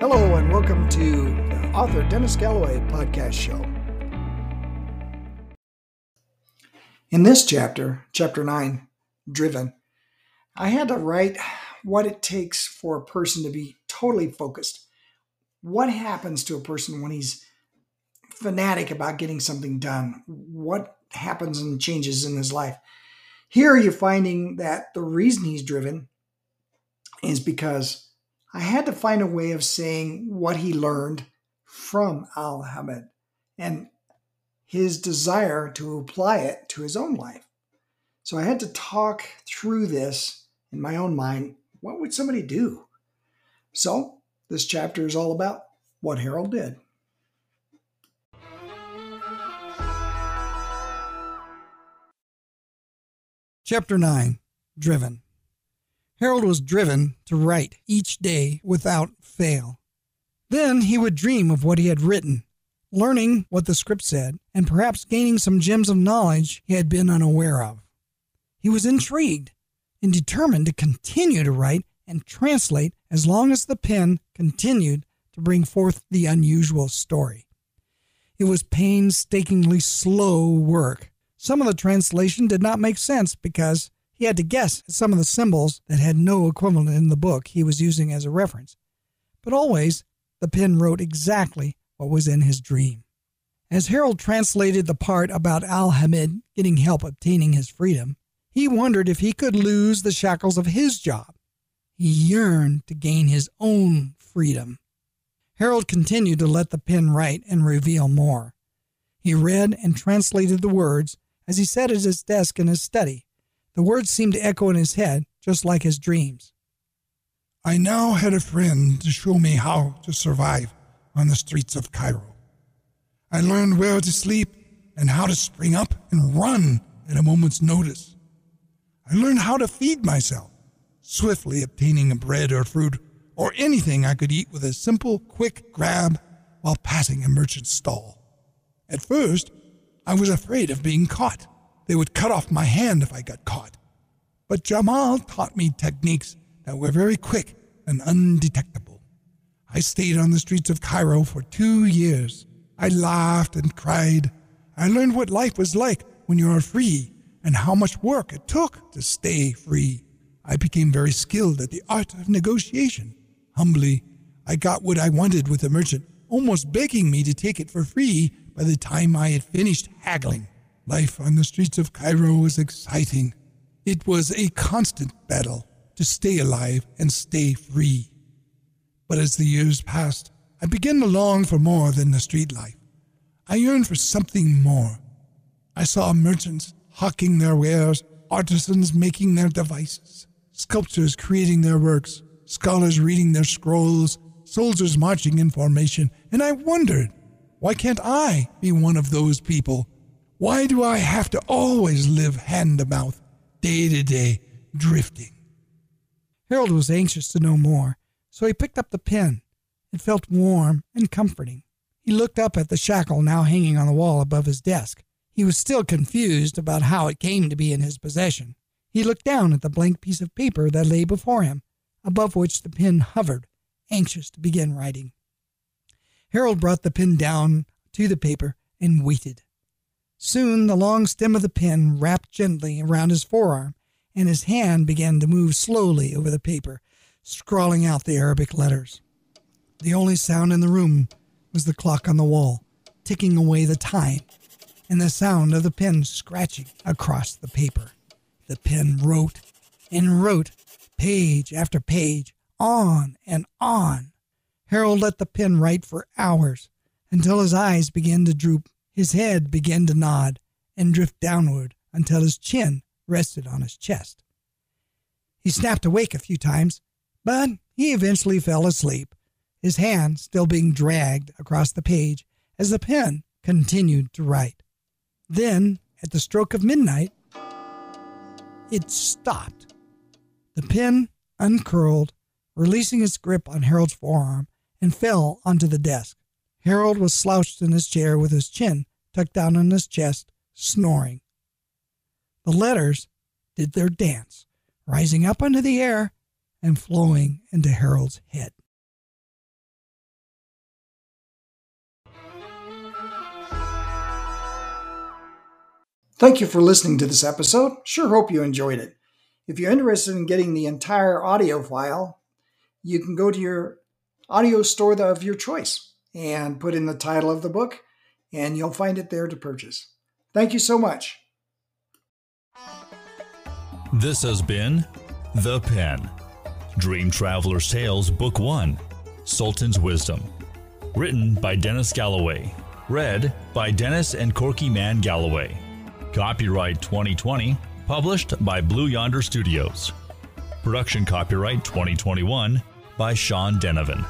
Hello, and welcome to the author Dennis Galloway podcast show. In this chapter, chapter 9, Driven, I had to write what it takes for a person to be totally focused. What happens to a person when he's fanatic about getting something done? What happens and changes in his life? Here you're finding that the reason he's driven is because I had to find a way of saying what he learned from Al Hamed and his desire to apply it to his own life. So I had to talk through this in my own mind. What would somebody do? So this chapter is all about what Harold did. Chapter 9 Driven Harold was driven to write each day without fail. Then he would dream of what he had written, learning what the script said, and perhaps gaining some gems of knowledge he had been unaware of. He was intrigued and determined to continue to write and translate as long as the pen continued to bring forth the unusual story. It was painstakingly slow work. Some of the translation did not make sense because he had to guess at some of the symbols that had no equivalent in the book he was using as a reference. But always, the pen wrote exactly what was in his dream. As Harold translated the part about Al Hamed getting help obtaining his freedom, he wondered if he could lose the shackles of his job. He yearned to gain his own freedom. Harold continued to let the pen write and reveal more. He read and translated the words as he sat at his desk in his study, the words seemed to echo in his head, just like his dreams. I now had a friend to show me how to survive on the streets of Cairo. I learned where to sleep and how to spring up and run at a moment's notice. I learned how to feed myself, swiftly obtaining bread or fruit or anything I could eat with a simple, quick grab while passing a merchant's stall. At first, I was afraid of being caught. They would cut off my hand if I got caught. But Jamal taught me techniques that were very quick and undetectable. I stayed on the streets of Cairo for two years. I laughed and cried. I learned what life was like when you are free and how much work it took to stay free. I became very skilled at the art of negotiation. Humbly, I got what I wanted with the merchant, almost begging me to take it for free by the time I had finished haggling. Life on the streets of Cairo was exciting. It was a constant battle to stay alive and stay free. But as the years passed, I began to long for more than the street life. I yearned for something more. I saw merchants hawking their wares, artisans making their devices, sculptors creating their works, scholars reading their scrolls, soldiers marching in formation, and I wondered, why can't I be one of those people why do I have to always live hand to mouth, day to day, drifting? Harold was anxious to know more, so he picked up the pen. It felt warm and comforting. He looked up at the shackle now hanging on the wall above his desk. He was still confused about how it came to be in his possession. He looked down at the blank piece of paper that lay before him, above which the pen hovered, anxious to begin writing. Harold brought the pen down to the paper and waited. Soon the long stem of the pen wrapped gently around his forearm, and his hand began to move slowly over the paper, scrawling out the Arabic letters. The only sound in the room was the clock on the wall, ticking away the time, and the sound of the pen scratching across the paper. The pen wrote and wrote, page after page, on and on. Harold let the pen write for hours until his eyes began to droop his head began to nod and drift downward until his chin rested on his chest. He snapped awake a few times, but he eventually fell asleep, his hand still being dragged across the page as the pen continued to write. Then, at the stroke of midnight, it stopped. The pen uncurled, releasing its grip on Harold's forearm, and fell onto the desk. Harold was slouched in his chair with his chin tucked down on his chest, snoring. The letters did their dance, rising up into the air and flowing into Harold's head. Thank you for listening to this episode. Sure hope you enjoyed it. If you're interested in getting the entire audio file, you can go to your audio store of your choice and put in the title of the book, and you'll find it there to purchase. Thank you so much. This has been The Pen Dream Traveler's Tales, Book 1 Sultan's Wisdom. Written by Dennis Galloway. Read by Dennis and Corky Man Galloway. Copyright 2020. Published by Blue Yonder Studios. Production copyright 2021 by Sean Denovan.